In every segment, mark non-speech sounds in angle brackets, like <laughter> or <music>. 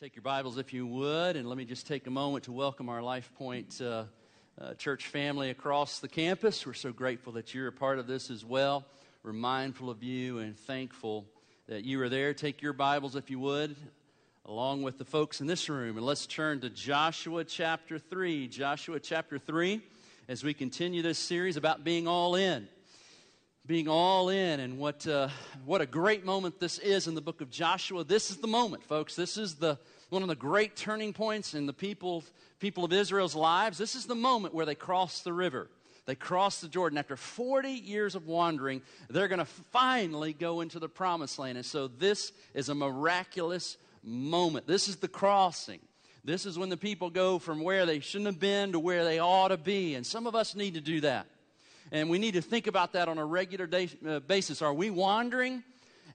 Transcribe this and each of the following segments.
Take your Bibles if you would, and let me just take a moment to welcome our Life Point uh, uh, church family across the campus. We're so grateful that you're a part of this as well. We're mindful of you and thankful that you are there. Take your Bibles if you would, along with the folks in this room, and let's turn to Joshua chapter 3. Joshua chapter 3, as we continue this series about being all in being all in and what, uh, what a great moment this is in the book of joshua. This is the moment folks. This is the one of the great turning points in the people, people of israel's lives. This is the moment where they cross the river. They cross the jordan. After 40 years of wandering they're going to finally go into the promised land. And so this is a miraculous moment. This is the crossing. This is when the people go from where they shouldn't have been to where they ought to be. And some of us need to do that and we need to think about that on a regular day, uh, basis. Are we wandering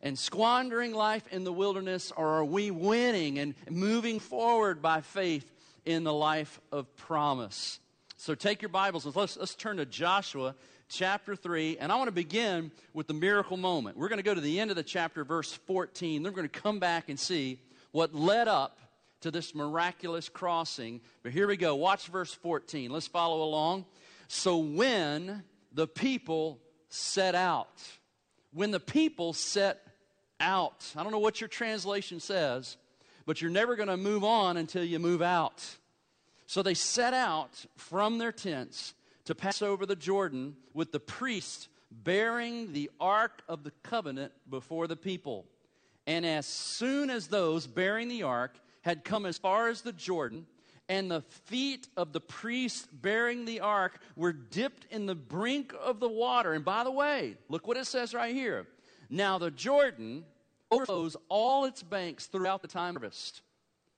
and squandering life in the wilderness, or are we winning and moving forward by faith in the life of promise? So take your Bibles and let's, let's turn to Joshua chapter 3. And I want to begin with the miracle moment. We're going to go to the end of the chapter, verse 14. Then we're going to come back and see what led up to this miraculous crossing. But here we go. Watch verse 14. Let's follow along. So when the people set out. When the people set out, I don't know what your translation says, but you're never going to move on until you move out. So they set out from their tents to pass over the Jordan with the priests bearing the ark of the covenant before the people. And as soon as those bearing the ark had come as far as the Jordan, and the feet of the priests bearing the ark were dipped in the brink of the water. And by the way, look what it says right here. Now the Jordan overflows all its banks throughout the time of harvest.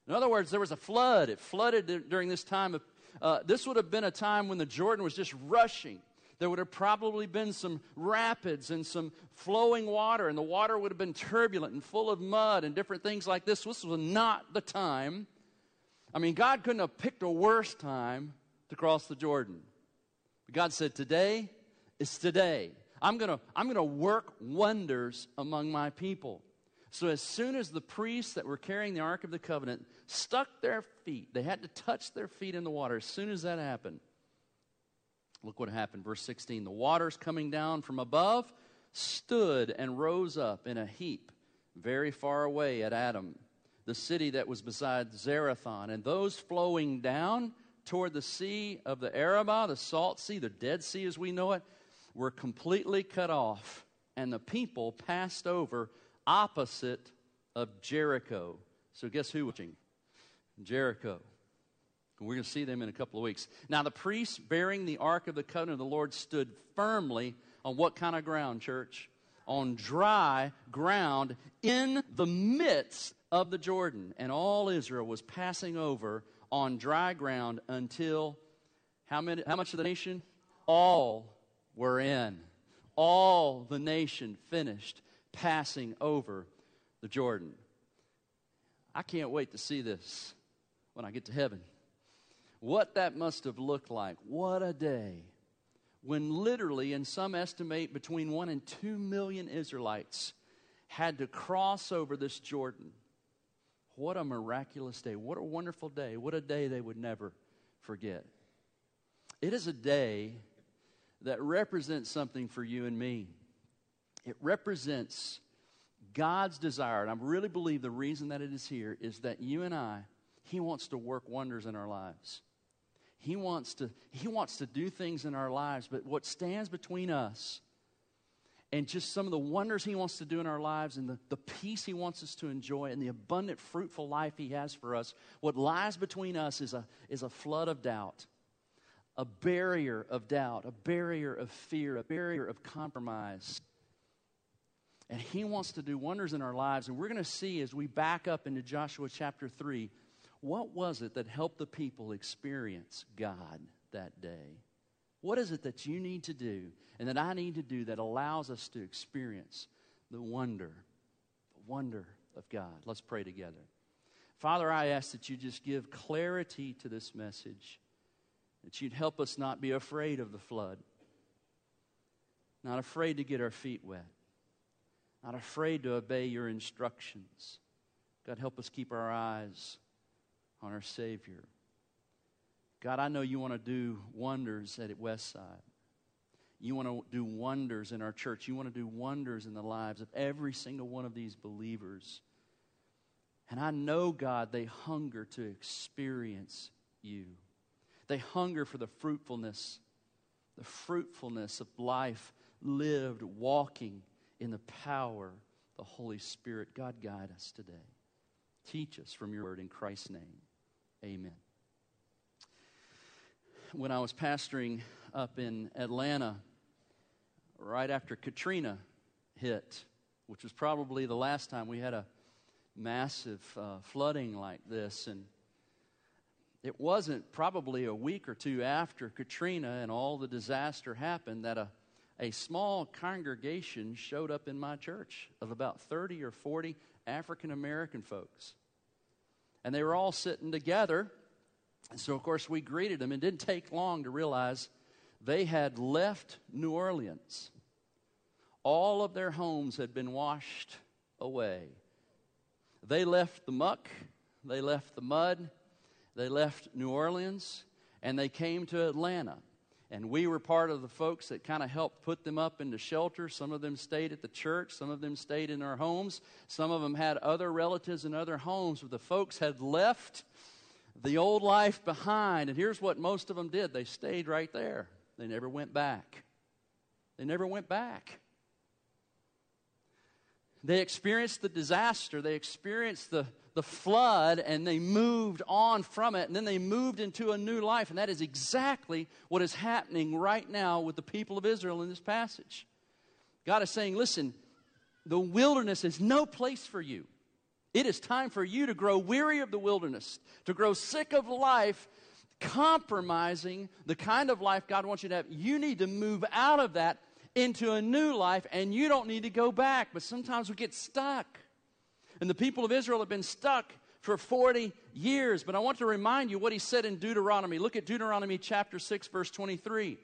In other words, there was a flood. It flooded during this time of. Uh, this would have been a time when the Jordan was just rushing. There would have probably been some rapids and some flowing water, and the water would have been turbulent and full of mud and different things like this. This was not the time I mean, God couldn't have picked a worse time to cross the Jordan. But God said, Today is today. I'm going to I'm going to work wonders among my people. So, as soon as the priests that were carrying the Ark of the Covenant stuck their feet, they had to touch their feet in the water. As soon as that happened, look what happened. Verse 16 The waters coming down from above stood and rose up in a heap very far away at Adam the city that was beside Zarethan, and those flowing down toward the sea of the Arabah, the Salt Sea, the Dead Sea as we know it, were completely cut off, and the people passed over opposite of Jericho. So, guess who watching? Jericho. We're going to see them in a couple of weeks. Now, the priests bearing the Ark of the Covenant of the Lord stood firmly on what kind of ground, church? On dry ground in the midst of the Jordan, and all Israel was passing over on dry ground until how, many, how much of the nation? All were in. All the nation finished passing over the Jordan. I can't wait to see this when I get to heaven. What that must have looked like. What a day. When literally, and some estimate between one and two million Israelites had to cross over this Jordan what a miraculous day. What a wonderful day. What a day they would never forget. It is a day that represents something for you and me. It represents God's desire, and I really believe the reason that it is here is that you and I, He wants to work wonders in our lives. He wants to, he wants to do things in our lives, but what stands between us and just some of the wonders He wants to do in our lives and the, the peace He wants us to enjoy and the abundant, fruitful life He has for us. What lies between us is a, is a flood of doubt, a barrier of doubt, a barrier of fear, a barrier of compromise. And He wants to do wonders in our lives. And we're going to see as we back up into Joshua chapter 3 what was it that helped the people experience God that day? What is it that you need to do and that I need to do that allows us to experience the wonder, the wonder of God? Let's pray together. Father, I ask that you just give clarity to this message, that you'd help us not be afraid of the flood, not afraid to get our feet wet, not afraid to obey your instructions. God, help us keep our eyes on our Savior. God, I know you want to do wonders at Westside. You want to do wonders in our church. You want to do wonders in the lives of every single one of these believers. And I know, God, they hunger to experience you. They hunger for the fruitfulness, the fruitfulness of life lived walking in the power of the Holy Spirit. God, guide us today. Teach us from your word in Christ's name. Amen. When I was pastoring up in Atlanta, right after Katrina hit, which was probably the last time we had a massive uh, flooding like this. And it wasn't probably a week or two after Katrina and all the disaster happened that a, a small congregation showed up in my church of about 30 or 40 African American folks. And they were all sitting together. And so, of course, we greeted them. It didn't take long to realize they had left New Orleans. All of their homes had been washed away. They left the muck, they left the mud, they left New Orleans, and they came to Atlanta. And we were part of the folks that kind of helped put them up into shelter. Some of them stayed at the church, some of them stayed in their homes, some of them had other relatives in other homes, but the folks had left the old life behind. And here's what most of them did they stayed right there, they never went back. They never went back. They experienced the disaster, they experienced the, the flood, and they moved on from it, and then they moved into a new life. And that is exactly what is happening right now with the people of Israel in this passage. God is saying, listen, the wilderness is no place for you. It is time for you to grow weary of the wilderness, to grow sick of life, compromising the kind of life God wants you to have. You need to move out of that into a new life, and you don't need to go back. But sometimes we get stuck. And the people of Israel have been stuck for 40 years. But I want to remind you what he said in Deuteronomy. Look at Deuteronomy chapter 6, verse 23.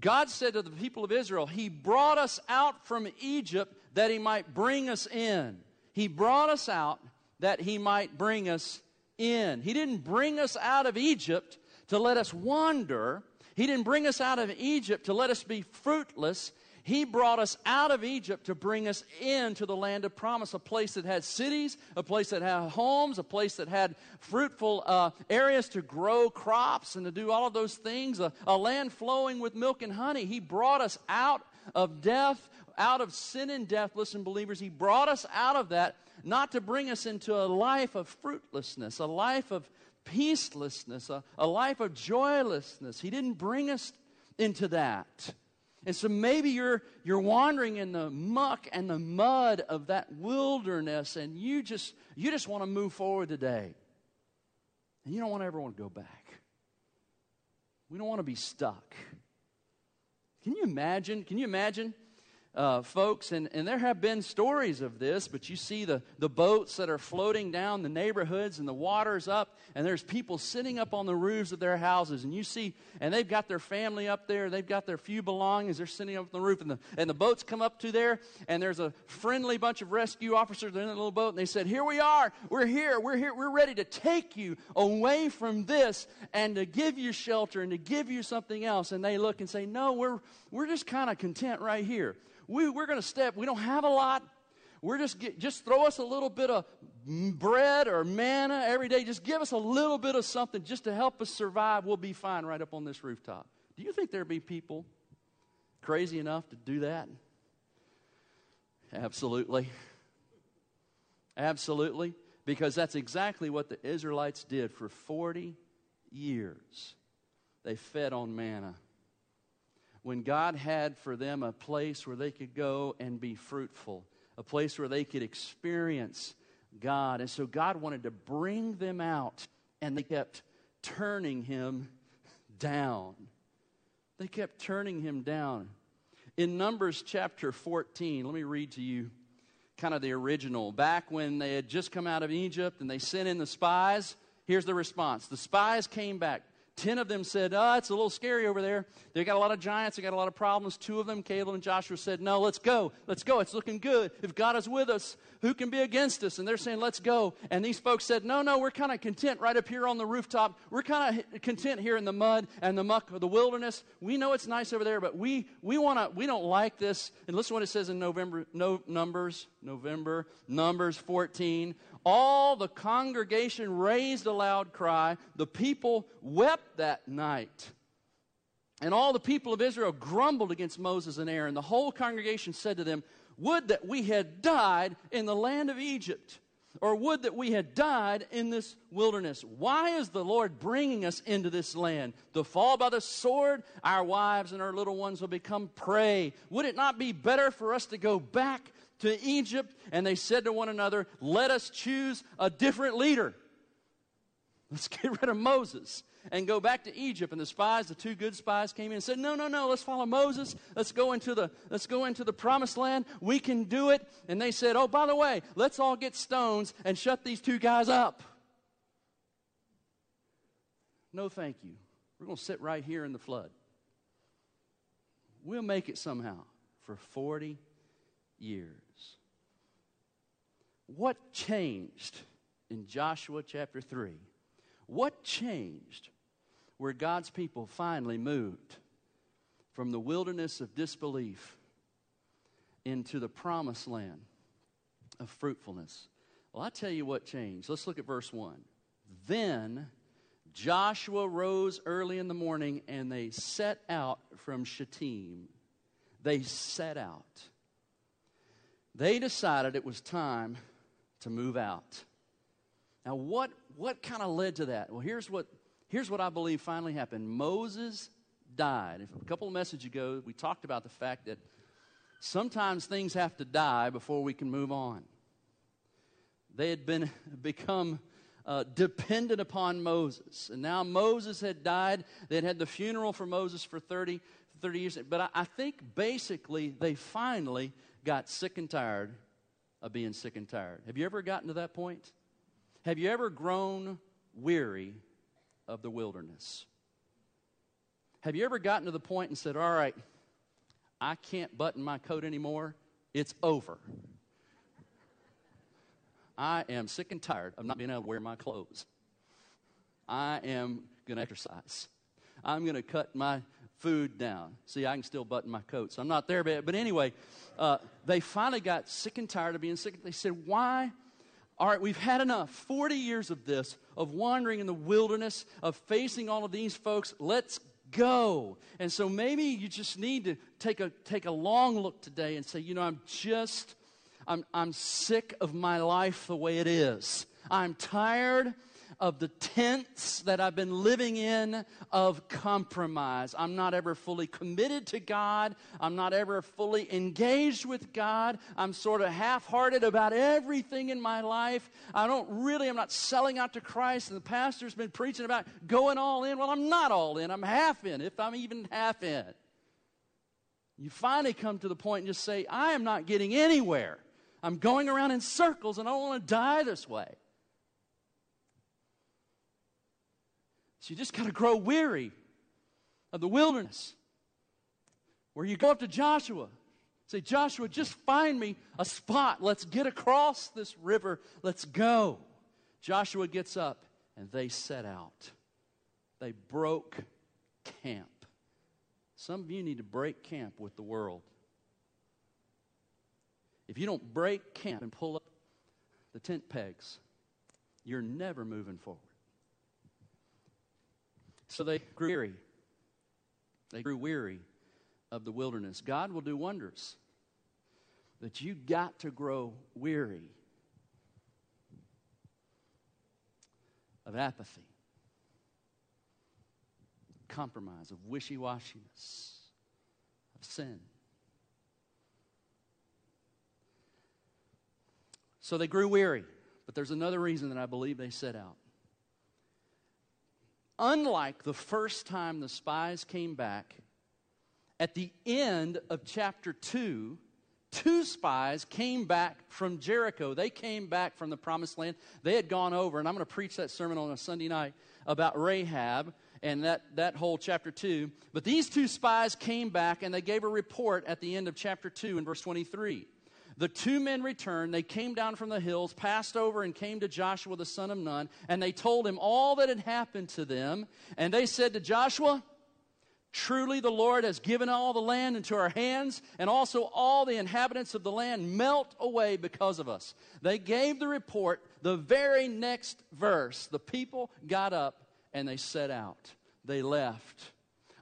God said to the people of Israel, He brought us out from Egypt that He might bring us in. He brought us out that He might bring us in. He didn't bring us out of Egypt to let us wander. He didn't bring us out of Egypt to let us be fruitless. He brought us out of Egypt to bring us into the land of promise, a place that had cities, a place that had homes, a place that had fruitful uh, areas to grow crops and to do all of those things, a, a land flowing with milk and honey. He brought us out of death, out of sin and death. Listen, believers, He brought us out of that not to bring us into a life of fruitlessness, a life of peacelessness, a, a life of joylessness. He didn't bring us into that. And so maybe you're, you're wandering in the muck and the mud of that wilderness and you just, you just want to move forward today. And you don't want to ever want to go back. We don't want to be stuck. Can you imagine? Can you imagine uh, folks, and, and there have been stories of this, but you see the, the boats that are floating down the neighborhoods and the water's up, and there's people sitting up on the roofs of their houses, and you see, and they've got their family up there, they've got their few belongings, they're sitting up on the roof, and the, and the boats come up to there, and there's a friendly bunch of rescue officers in the little boat, and they said, Here we are, we're here, we're here, we're ready to take you away from this and to give you shelter and to give you something else. And they look and say, No, we're, we're just kind of content right here we, we're going to step, we don't have a lot. We're just, get, just throw us a little bit of bread or manna every day. Just give us a little bit of something just to help us survive. We'll be fine right up on this rooftop. Do you think there'd be people crazy enough to do that? Absolutely. Absolutely. Because that's exactly what the Israelites did for 40 years. They fed on manna when God had for them a place where they could go and be fruitful, a place where they could experience God. And so God wanted to bring them out, and they kept turning him down. They kept turning him down. In Numbers chapter 14, let me read to you kind of the original. Back when they had just come out of Egypt and they sent in the spies, here's the response. The spies came back Ten of them said, Oh, it's a little scary over there. They got a lot of giants, they got a lot of problems. Two of them, Caleb and Joshua, said, No, let's go. Let's go. It's looking good. If God is with us, who can be against us? And they're saying, Let's go. And these folks said, No, no, we're kind of content right up here on the rooftop. We're kind of content here in the mud and the muck of the wilderness. We know it's nice over there, but we, we, wanna, we don't like this. And listen to what it says in November, no, Numbers, November, Numbers 14. All the congregation raised a loud cry. The people wept that night. And all the people of Israel grumbled against Moses and Aaron. The whole congregation said to them, Would that we had died in the land of Egypt, or would that we had died in this wilderness. Why is the Lord bringing us into this land? To fall by the sword, our wives and our little ones will become prey. Would it not be better for us to go back to Egypt, and they said to one another, Let us choose a different leader. Let's <laughs> get rid of Moses and go back to Egypt. And the spies, the two good spies, came in and said, No, no, no, let's follow Moses. Let's go into the let's go into the promised land. We can do it. And they said, Oh, by the way, let's all get stones and shut these two guys up. No, thank you. We're going to sit right here in the flood. We'll make it somehow for 40 years. What changed in Joshua chapter 3? What changed where God's people finally moved from the wilderness of disbelief into the promised land of fruitfulness? Well, I tell you what changed. Let's look at verse 1. Then Joshua rose early in the morning and they set out from Shittim. They set out. They decided it was time to move out. Now, what, what kind of led to that? Well, here's what, here's what I believe finally happened Moses died. A couple of messages ago, we talked about the fact that sometimes things have to die before we can move on. They had been <laughs> become uh, dependent upon Moses. And now Moses had died. They had had the funeral for Moses for 30, 30 years. But I, I think basically they finally got sick and tired of being sick and tired. Have you ever gotten to that point? Have you ever grown weary of the wilderness? Have you ever gotten to the point and said, All right, I can't button my coat anymore? It's over. I am sick and tired of not being able to wear my clothes. I am going to exercise. I'm going to cut my food down. See, I can still button my coat, so I'm not there. But, but anyway, uh, they finally got sick and tired of being sick. They said, Why? All right, we've had enough. 40 years of this, of wandering in the wilderness, of facing all of these folks. Let's go. And so maybe you just need to take a, take a long look today and say, you know, I'm just, I'm, I'm sick of my life the way it is. I'm tired of the tents that I've been living in of compromise. I'm not ever fully committed to God. I'm not ever fully engaged with God. I'm sort of half hearted about everything in my life. I don't really, I'm not selling out to Christ. And the pastor's been preaching about going all in. Well, I'm not all in. I'm half in, if I'm even half in. You finally come to the point and just say, I am not getting anywhere. I'm going around in circles and I don't want to die this way. So you just got to grow weary of the wilderness. Where you go up to Joshua, say, Joshua, just find me a spot. Let's get across this river. Let's go. Joshua gets up and they set out. They broke camp. Some of you need to break camp with the world. If you don't break camp and pull up the tent pegs, you're never moving forward. So they grew weary. They grew weary of the wilderness. God will do wonders. But you got to grow weary of apathy, compromise, of wishy washiness, of sin. So they grew weary. But there's another reason that I believe they set out. Unlike the first time the spies came back, at the end of chapter 2, two spies came back from Jericho. They came back from the promised land. They had gone over, and I'm going to preach that sermon on a Sunday night about Rahab. and that, that whole chapter 2. But these two spies came back and they gave a report at the end of chapter 2 in verse 23. The two men returned. They came down from the hills, passed over, and came to Joshua the son of Nun, and they told him all that had happened to them. And they said to Joshua, Truly, the Lord has given all the land into our hands, and also all the inhabitants of the land melt away because of us. They gave the report. The very next verse, the people got up and they set out. They left.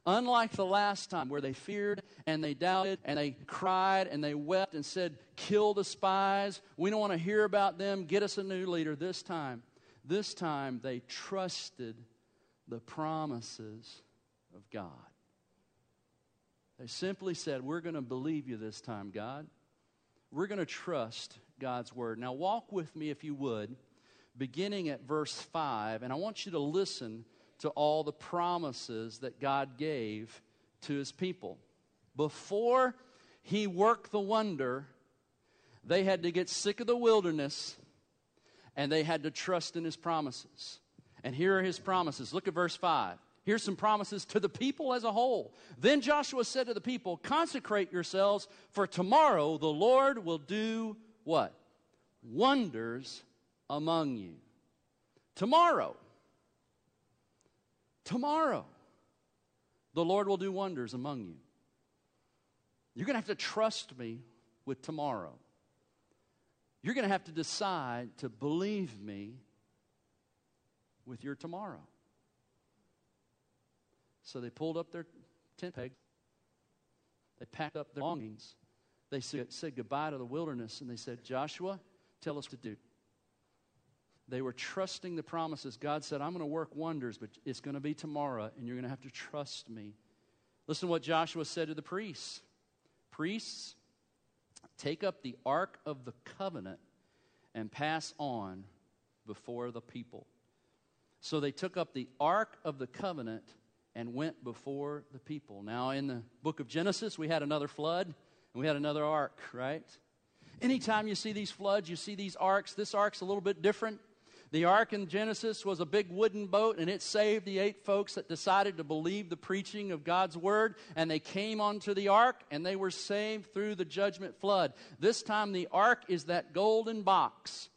Unlike the last time where they feared and they doubted and they cried and they wept and said, Kill the spies. We don't want to hear about them. Get us a new leader. This time, this time they trusted the promises of God. They simply said, We're going to believe you this time, God. We're going to trust God's word. Now, walk with me, if you would, beginning at verse 5, and I want you to listen to all the promises that God gave to his people. Before he worked the wonder, they had to get sick of the wilderness and they had to trust in his promises. And here are his promises. Look at verse 5. Here's some promises to the people as a whole. Then Joshua said to the people, Consecrate yourselves, for tomorrow the Lord will do what? Wonders among you. Tomorrow. Tomorrow. The Lord will do wonders among you. You're going to have to trust me with tomorrow. You're going to have to decide to believe me with your tomorrow. So they pulled up their tent pegs. They packed up their belongings. They said, goodbye to the wilderness and they said, Joshua, tell us to do. They were trusting the promises. God said, I'm going to work wonders, but it's going to be tomorrow, and you're going to have to trust me. Listen to what Joshua said to the priests Priests, take up the ark of the covenant and pass on before the people. So they took up the ark of the covenant and went before the people. Now, in the book of Genesis, we had another flood and we had another ark, right? Anytime you see these floods, you see these arks. This ark's a little bit different. The ark in Genesis was a big wooden boat, and it saved the eight folks that decided to believe the preaching of God's word, and they came onto the ark, and they were saved through the judgment flood. This time, the ark is that golden box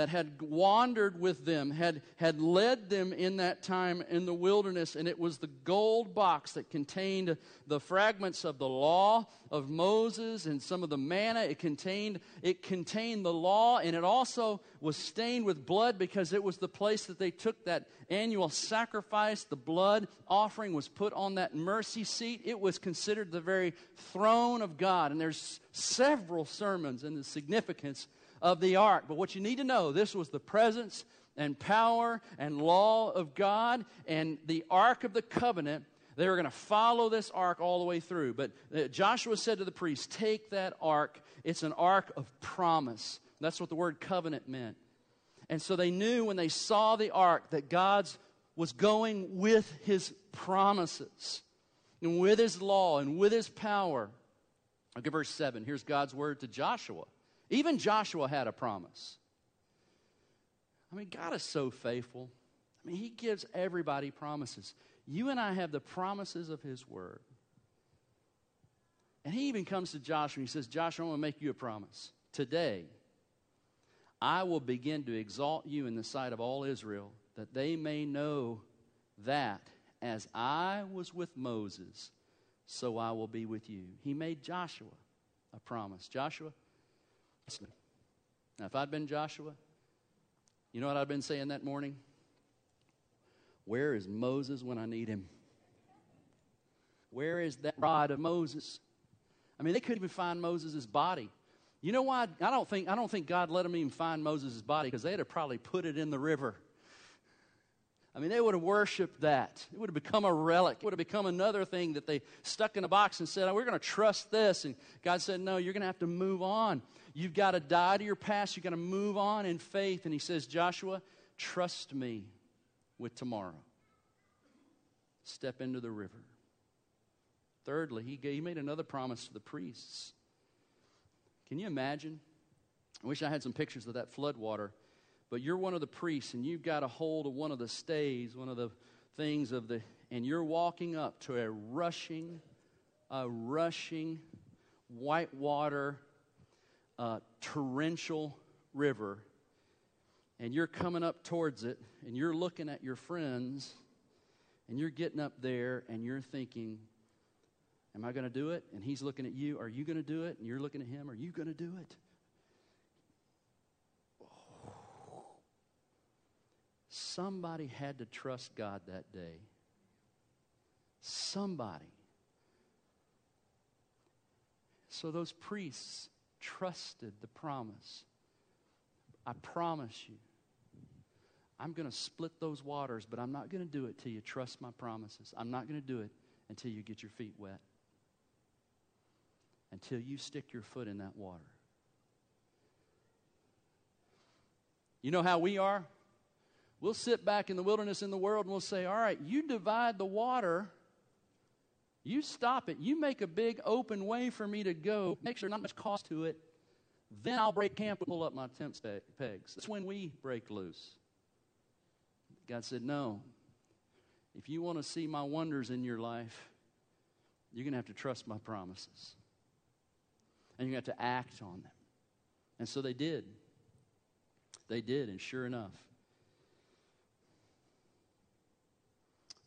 that had wandered with them, had, had led them in that time in the wilderness. And it was the gold box that contained the fragments of the law of Moses and some of the manna. It contained, it contained the law, and it also was stained with blood because it was the place that they took that annual sacrifice. The blood offering was put on that mercy seat. It was considered the very throne of God. And there's several sermons in the significance of the ark. But what you need to know this was the presence and power and law of God, and the ark of the covenant. They were going to follow this ark all the way through. But uh, Joshua said to the priests, Take that ark. It's an ark of promise. That's what the word covenant meant. And so they knew when they saw the ark that God's was going with his promises and with his law and with his power. Look at verse 7. Here's God's word to Joshua. Even Joshua had a promise. I mean, God is so faithful. I mean, He gives everybody promises. You and I have the promises of His Word. And He even comes to Joshua and He says, Joshua, I want to make you a promise. Today, I will begin to exalt you in the sight of all Israel, that they may know that as I was with Moses, so I will be with you. He made Joshua a promise. Joshua, now, if I'd been Joshua, you know what I'd been saying that morning? Where is Moses when I need him? Where is that rod of Moses? I mean, they couldn't even find Moses' body. You know why? I don't think, I don't think God let them even find Moses' body because they'd have probably put it in the river. I mean, they would have worshiped that. It would have become a relic. It would have become another thing that they stuck in a box and said, oh, We're going to trust this. And God said, No, you're going to have to move on. You've got to die to your past. You've got to move on in faith. And He says, Joshua, trust me with tomorrow. Step into the river. Thirdly, he, gave, he made another promise to the priests. Can you imagine? I wish I had some pictures of that flood water but you're one of the priests and you've got a hold of one of the stays, one of the things of the, and you're walking up to a rushing, a rushing whitewater, uh, torrential river, and you're coming up towards it, and you're looking at your friends, and you're getting up there, and you're thinking, Am I going to do it? And he's looking at you. Are you going to do it? And you're looking at him. Are you going to do it? Somebody had to trust God that day. Somebody. So those priests trusted the promise. I promise you, I'm going to split those waters, but I'm not going to do it till you trust my promises. I'm not going to do it until you get your feet wet, until you stick your foot in that water. You know how we are? We'll sit back in the wilderness in the world and we'll say, All right, you divide the water. You stop it. You make a big open way for me to go. Make sure not much cost to it. Then I'll break camp and pull up my tent pegs. That's when we break loose. God said, No. If you want to see my wonders in your life, you're going to have to trust my promises. And you're going to have to act on them. And so they did. They did, and sure enough,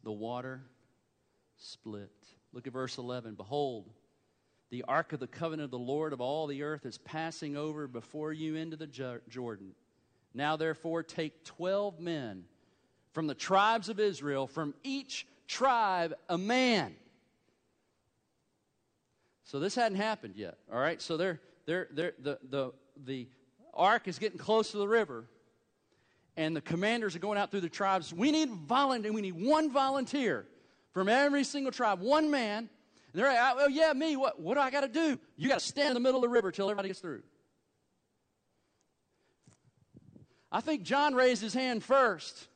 the water split. Look at verse 11. Behold, the ark of the covenant of the Lord of all the earth is passing over before you into the Jordan. Now, therefore, take 12 men from the tribes of Israel, from each tribe a man. So this hadn't happened yet, all right? So they're, they're, they're, the, the, the ark is getting close to the river and the commanders are going out through the tribes. We need volunteer. We need one volunteer from every single tribe, one man. And they're ah, like, oh yeah, me. What? What do I got to do? You got to stand in the middle of the river till everybody gets through. I think John raised his hand first.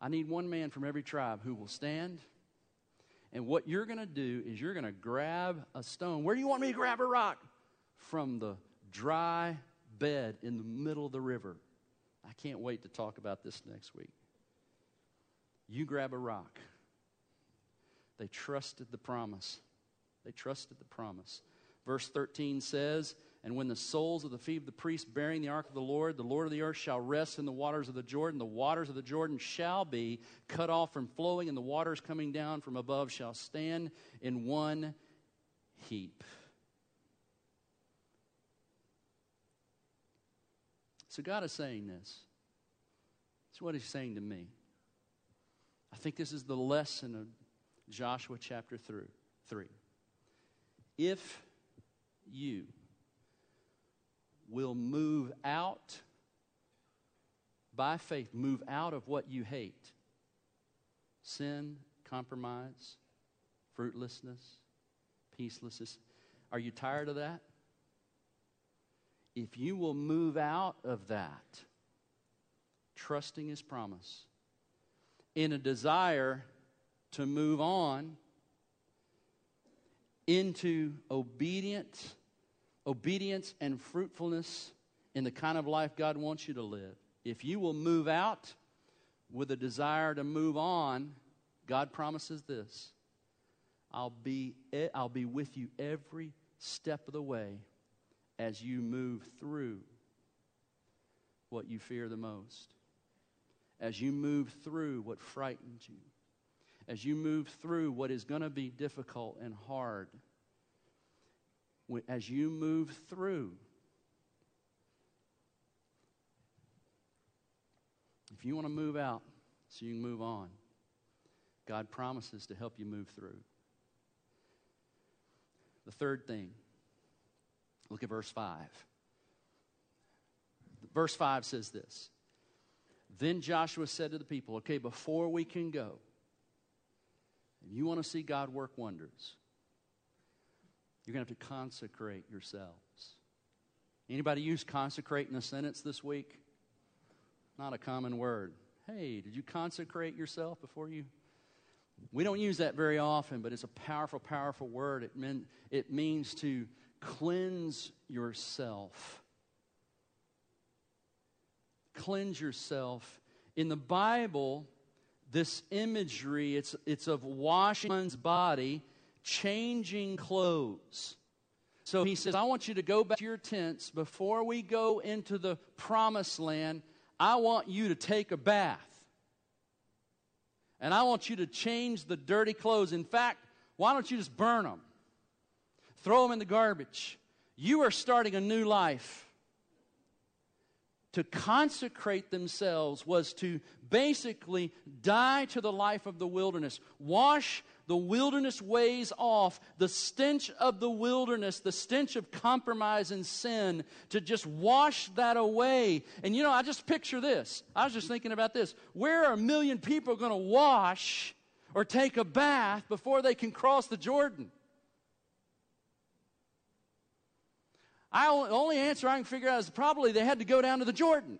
I need one man from every tribe who will stand. And what you're going to do is you're going to grab a stone. Where do you want me to grab a rock? from the dry bed in the middle of the river. I can't wait to talk about this next week. You grab a rock. They trusted the promise. They trusted the promise. Verse 13 says, And when the soles of the feet of the priests bearing the ark of the Lord, the Lord of the earth shall rest in the waters of the Jordan, the waters of the Jordan shall be cut off from flowing, and the waters coming down from above shall stand in one heap. So God is saying this. It's what He's saying to me. I think this is the lesson of Joshua chapter 3. If you will move out by faith, move out of what you hate sin, compromise, fruitlessness, peacelessness. Are you tired of that? If you will move out of that, trusting His promise, in a desire to move on into obedience, obedience and fruitfulness in the kind of life God wants you to live. If you will move out with a desire to move on, God promises this. I'll be, I'll be with you every step of the way as you move through what you fear the most, as you move through what frightens you, as you move through what is going to be difficult and hard, as you move through. If you want to move out so you can move on, God promises to help you move through. The third thing Look at verse 5. Verse 5 says this Then Joshua said to the people, Okay, before we can go, and you want to see God work wonders, you're going to have to consecrate yourselves. Anybody use consecrate in a sentence this week? Not a common word. Hey, did you consecrate yourself before you? We don't use that very often, but it's a powerful, powerful word. It, mean, it means to cleanse yourself. cleanse yourself. In the Bible, this imagery, it's, it's of washing one's body, changing clothes. So he says, I want you to go back to your tents before we go into the promised land. I want you to take a bath. And I want you to change the dirty clothes. In fact, why don't you just burn them? Throw them in the garbage. You are starting a new life. To consecrate themselves was to basically die to the life of the wilderness, wash the wilderness ways off, the stench of the wilderness, the stench of compromise and sin, to just wash that away. And you know, I just picture this. I was just thinking about this. Where are a million people going to wash or take a bath before they can cross the Jordan? I only answer I can figure out is probably they had to go down to the Jordan.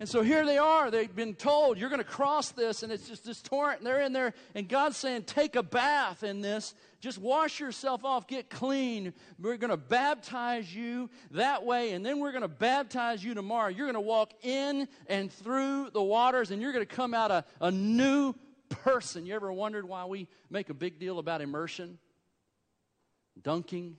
And so here they are. They've been told, you're going to cross this, and it's just this torrent, and they're in there, and God's saying, take a bath in this. Just wash yourself off, get clean. We're going to baptize you that way, and then we're going to baptize you tomorrow. You're going to walk in and through the waters, and you're going to come out a, a new person. You ever wondered why we make a big deal about immersion? Dunking?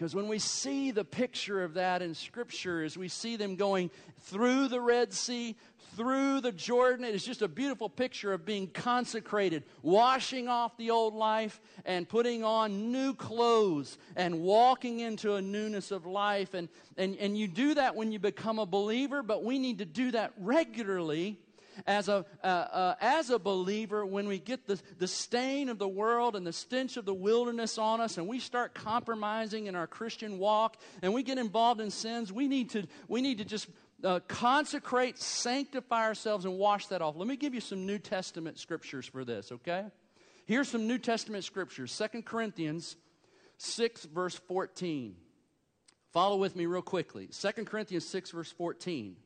Because when we see the picture of that in Scripture, as we see them going through the Red Sea, through the Jordan, it is just a beautiful picture of being consecrated, washing off the old life and putting on new clothes and walking into a newness of life. And, and, and you do that when you become a believer, but we need to do that regularly as a, uh, uh, as a believer, when we get the, the stain of the world and the stench of the wilderness on us, and we start compromising in our Christian walk, and we get involved in sins, we need to, we need to just uh, consecrate, sanctify ourselves, and wash that off. Let me give you some New Testament scriptures for this, okay? Here's some New Testament scriptures Second Corinthians 6, verse 14. Follow with me real quickly. Second Corinthians 6, verse 14.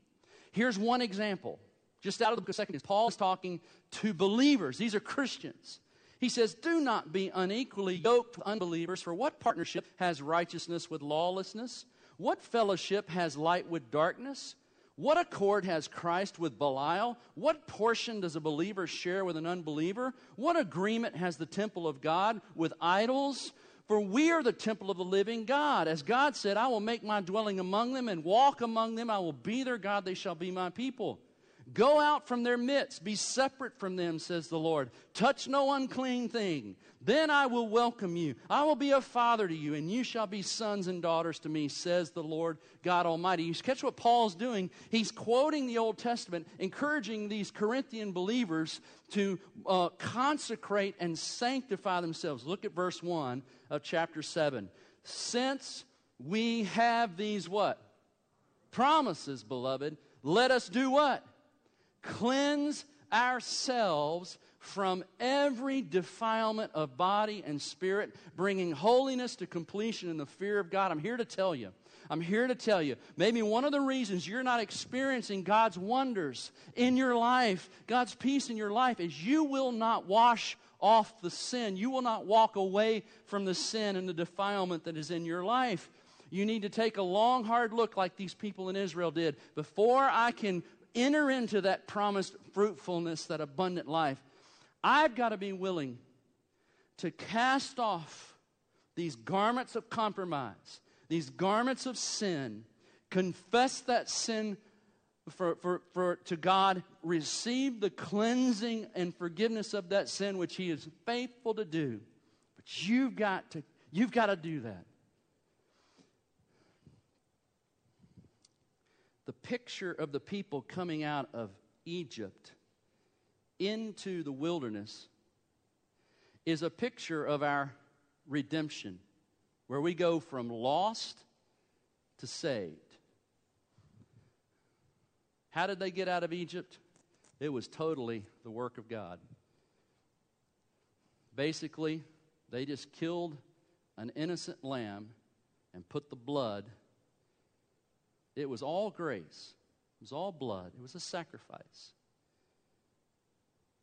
Here's one example. Just out of the Second Paul is talking to believers. These are Christians. He says, Do not be unequally yoked with unbelievers, for what partnership has righteousness with lawlessness? What fellowship has light with darkness? What accord has Christ with Belial? What portion does a believer share with an unbeliever? What agreement has the temple of God with idols? For we are the temple of the living God. As God said, I will make my dwelling among them and walk among them. I will be their God, they shall be my people. Go out from their midst, be separate from them, says the Lord. Touch no unclean thing. Then I will welcome you. I will be a father to you, and you shall be sons and daughters to me, says the Lord God Almighty. You catch what Paul's doing? He's quoting the Old Testament, encouraging these Corinthian believers to uh, consecrate and sanctify themselves. Look at verse 1 of chapter 7. Since we have these what? Promises, beloved, let us do what? Cleanse ourselves from every defilement of body and spirit, bringing holiness to completion in the fear of God. I'm here to tell you. I'm here to tell you. Maybe one of the reasons you're not experiencing God's wonders in your life, God's peace in your life, is you will not wash off the sin. You will not walk away from the sin and the defilement that is in your life. You need to take a long, hard look like these people in Israel did. Before I can enter into that promised fruitfulness, that abundant life, I've got to be willing to cast off these garments of compromise, these garments of sin, confess that sin for, for, for, to God, receive the cleansing and forgiveness of that sin, which He is faithful to do. But you've got to, you've got to do that. Picture of the people coming out of Egypt into the wilderness is a picture of our redemption, where we go from lost to saved. How did they get out of Egypt? It was totally the work of God. Basically, they just killed an innocent lamb and put the blood it was all grace, it was all blood, it was a sacrifice.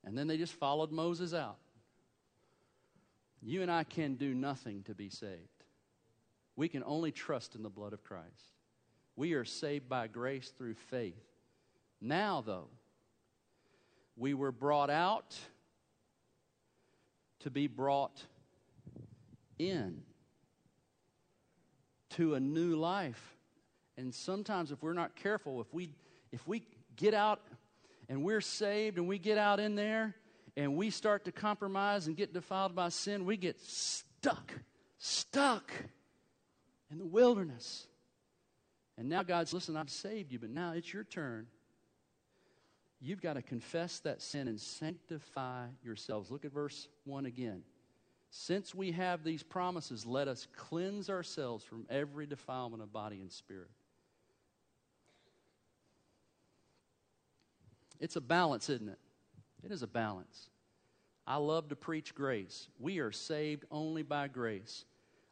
And then they just followed Moses out. You and I can do nothing to be saved. We can only trust in the blood of Christ. We are saved by grace through faith. Now, though, we were brought out to be brought in to a new life. And sometimes, if we're not careful, if we, if we get out and we're saved and we get out in there and we start to compromise and get defiled by sin, we get stuck, stuck in the wilderness. And now God's, listen, I've saved you, but now it's your turn. You've got to confess that sin and sanctify yourselves. Look at verse 1 again. Since we have these promises, let us cleanse ourselves from every defilement of body and spirit. It's a balance, isn't it? It is a balance. I love to preach grace. We are saved only by grace.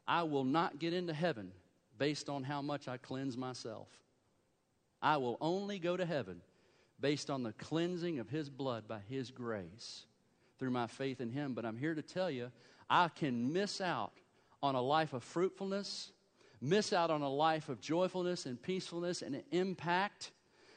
I will not get into heaven based on how much I cleanse myself. I will only go to heaven based on the cleansing of His blood by His grace through my faith in Him. But I'm here to tell you, I can miss out on a life of fruitfulness, miss out on a life of joyfulness and peacefulness and impact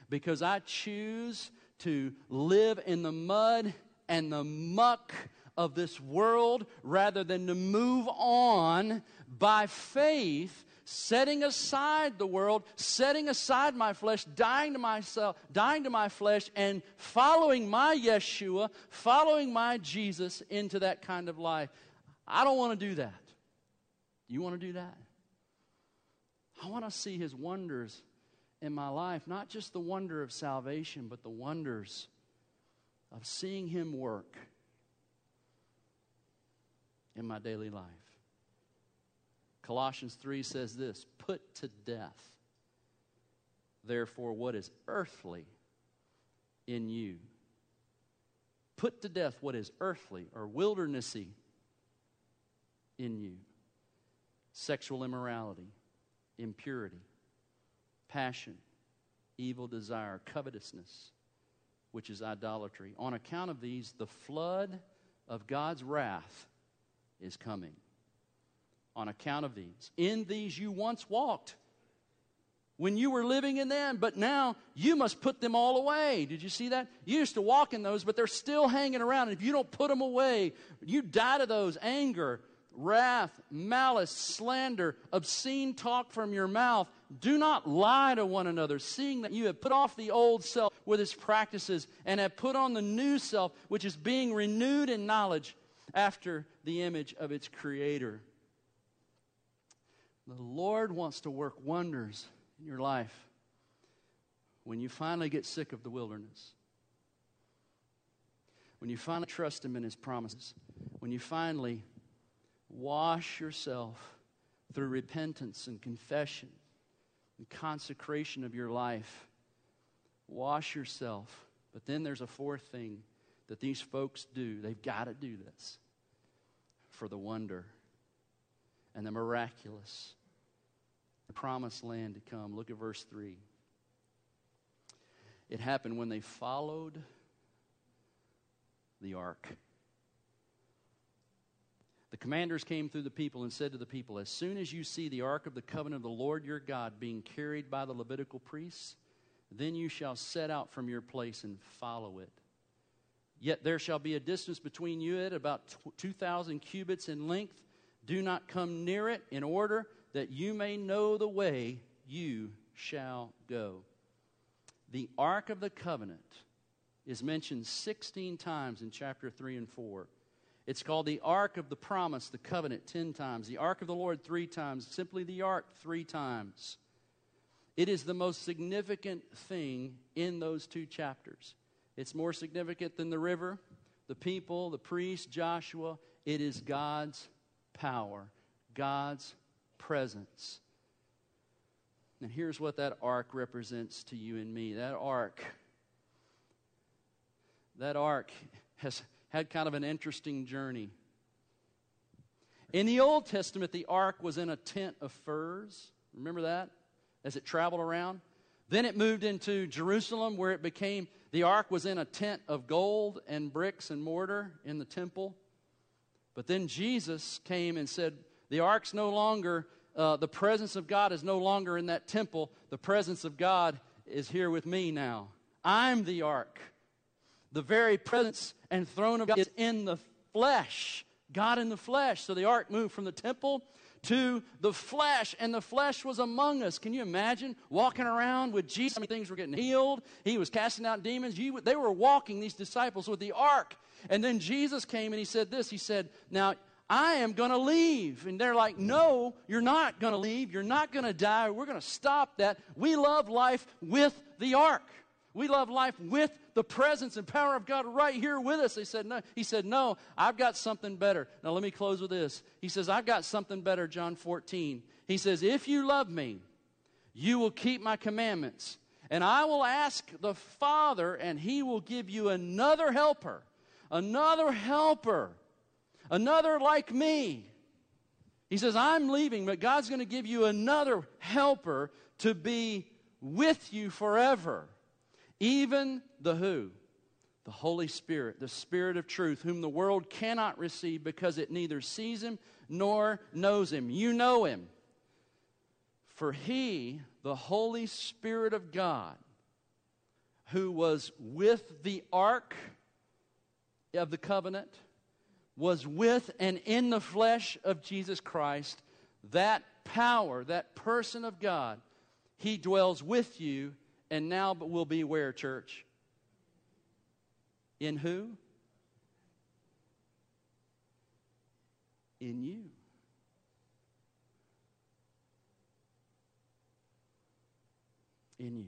because I choose to live in the mud and the muck of this world rather than to move on by faith setting aside the world, setting aside my flesh, dying to myself, dying to my flesh, and following my Yeshua, following my Jesus into that kind of life. I don't want to do that. You want to do that? I want to see his wonders in my life, not just the wonder of salvation, but the wonders of seeing him work in my daily life. Colossians 3 says this Put to death, therefore, what is earthly in you. Put to death what is earthly or wildernessy in you sexual immorality, impurity, passion, evil desire, covetousness, which is idolatry. On account of these, the flood of God's wrath is coming on account of these. In these you once walked when you were living in them, but now you must put them all away. Did you see that? You used to walk in those, but they're still hanging around. And if you don't put them away, you die to those anger, wrath, malice, slander, obscene talk from your mouth. Do not lie to one another, seeing that you have put off the old self with its practices and have put on the new self, which is being renewed in knowledge after the image of its creator. The Lord wants to work wonders in your life when you finally get sick of the wilderness. When you finally trust Him in His promises. When you finally wash yourself through repentance and confession and consecration of your life. Wash yourself. But then there's a fourth thing that these folks do. They've got to do this for the wonder and the miraculous, the promised land to come. Look at verse 3. It happened when they followed the ark. Commanders came through the people and said to the people, As soon as you see the ark of the covenant of the Lord your God being carried by the Levitical priests, then you shall set out from your place and follow it. Yet there shall be a distance between you at about 2,000 cubits in length do not come near it in order that you may know the way you shall go. The Ark of the Covenant is mentioned 16 times in chapter 3 and 4. It's called the Ark of the Promise, the Covenant, 10 times. The Ark of the Lord, three times. Simply the Ark, three times. It is the most significant thing in those two chapters. It's more significant than the river, the people, the priest, Joshua. It is God's power, God's presence. And here's what that ark represents to you and me. That ark, that ark has had kind of an interesting journey. In the Old Testament, the ark was in a tent of furs. Remember that? As it traveled around. Then it moved into Jerusalem, where it became the ark was in a tent of gold and bricks and mortar in the temple. But then Jesus came and said, The ark's no longer uh, the presence of God is no longer in that temple. The presence of God is here with me now. I'm the ark. The very presence and throne of God is in the flesh. God in the flesh. So the ark moved from the temple to the flesh, and the flesh was among us. Can you imagine walking around with Jesus? I mean, things were getting healed. He was casting out demons. You, they were walking, these disciples, with the ark. And then Jesus came and he said this He said, Now, I am going to leave. And they're like, No, you're not going to leave. You're not going to die. We're going to stop that. We love life with the ark. We love life with the presence and power of God right here with us. He said, No. He said, No, I've got something better. Now let me close with this. He says, I've got something better, John 14. He says, If you love me, you will keep my commandments. And I will ask the Father, and he will give you another helper, another helper, another like me. He says, I'm leaving, but God's going to give you another helper to be with you forever. Even the who? The Holy Spirit, the Spirit of truth, whom the world cannot receive because it neither sees him nor knows him. You know him. For he, the Holy Spirit of God, who was with the ark of the covenant, was with and in the flesh of Jesus Christ, that power, that person of God, he dwells with you and now but we'll be where, church? In who? In you. In you.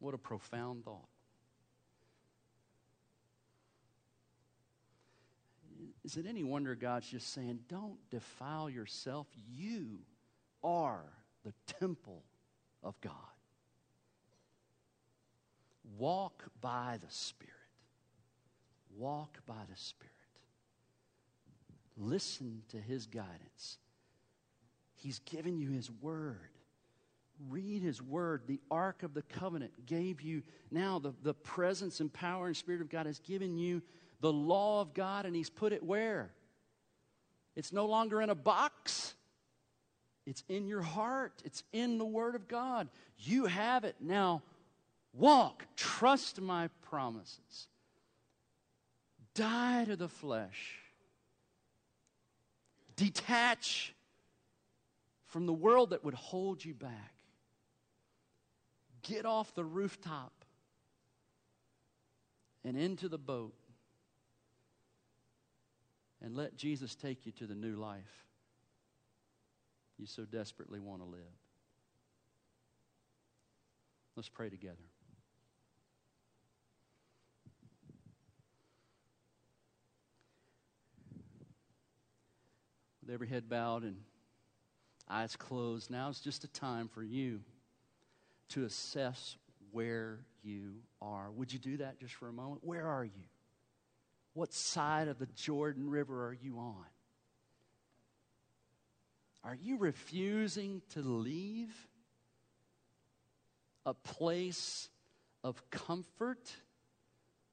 What a profound thought. Is it any wonder God's just saying, don't defile yourself? You are the temple of God. Walk by the Spirit. Walk by the Spirit. Listen to His guidance. He's given you His Word. Read His Word. The Ark of the Covenant gave you now the, the presence and power and Spirit of God has given you the law of God, and He's put it where? It's no longer in a box. It's in your heart, it's in the Word of God. You have it. Now, walk, trust my promises. Die to the flesh. Detach from the world that would hold you back. Get off the rooftop and into the boat and let Jesus take you to the new life you so desperately want to live. Let's pray together. With every head bowed and eyes closed, now is just a time for you to assess where you are. Would you do that just for a moment? Where are you? What side of the Jordan River are you on? Are you refusing to leave a place of comfort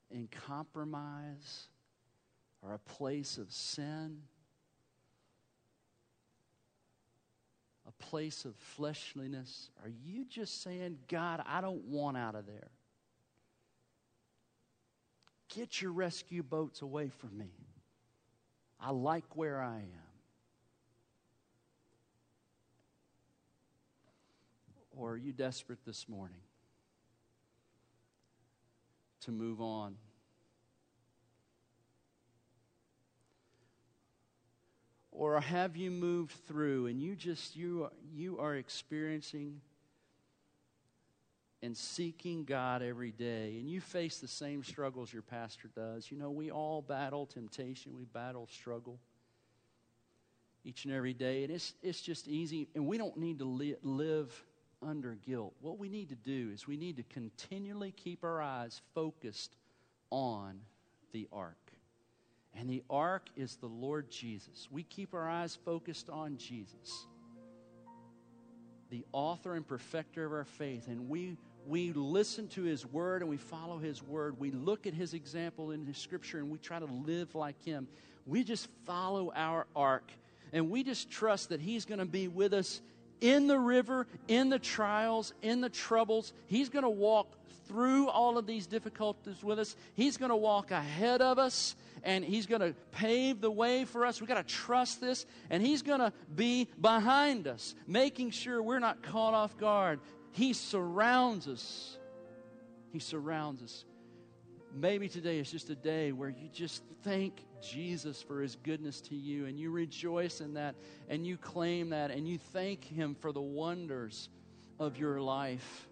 and compromise or a place of sin? A place of fleshliness? Are you just saying, God, I don't want out of there? Get your rescue boats away from me. I like where I am. Or are you desperate this morning to move on? Or have you moved through and you just you you are experiencing and seeking God every day and you face the same struggles your pastor does. You know, we all battle temptation, we battle struggle each and every day and it's it's just easy and we don't need to li- live under guilt. What we need to do is we need to continually keep our eyes focused on the ark. And the ark is the Lord Jesus. We keep our eyes focused on Jesus, the author and perfecter of our faith. And we, we listen to his word and we follow his word. We look at his example in his scripture and we try to live like him. we just follow our ark and we just trust that He's going to be with us in the river, in the trials, in the troubles. He's going to walk through all of these difficulties with us. He's going to walk ahead of us and He's going to pave the way for us. We've got to trust this. And He's going to be behind us, making sure we're not caught off guard. He surrounds us. He surrounds us. Maybe today is just a day where you just thank Jesus for his goodness to you and you rejoice in that and you claim that and you thank him for the wonders of your life.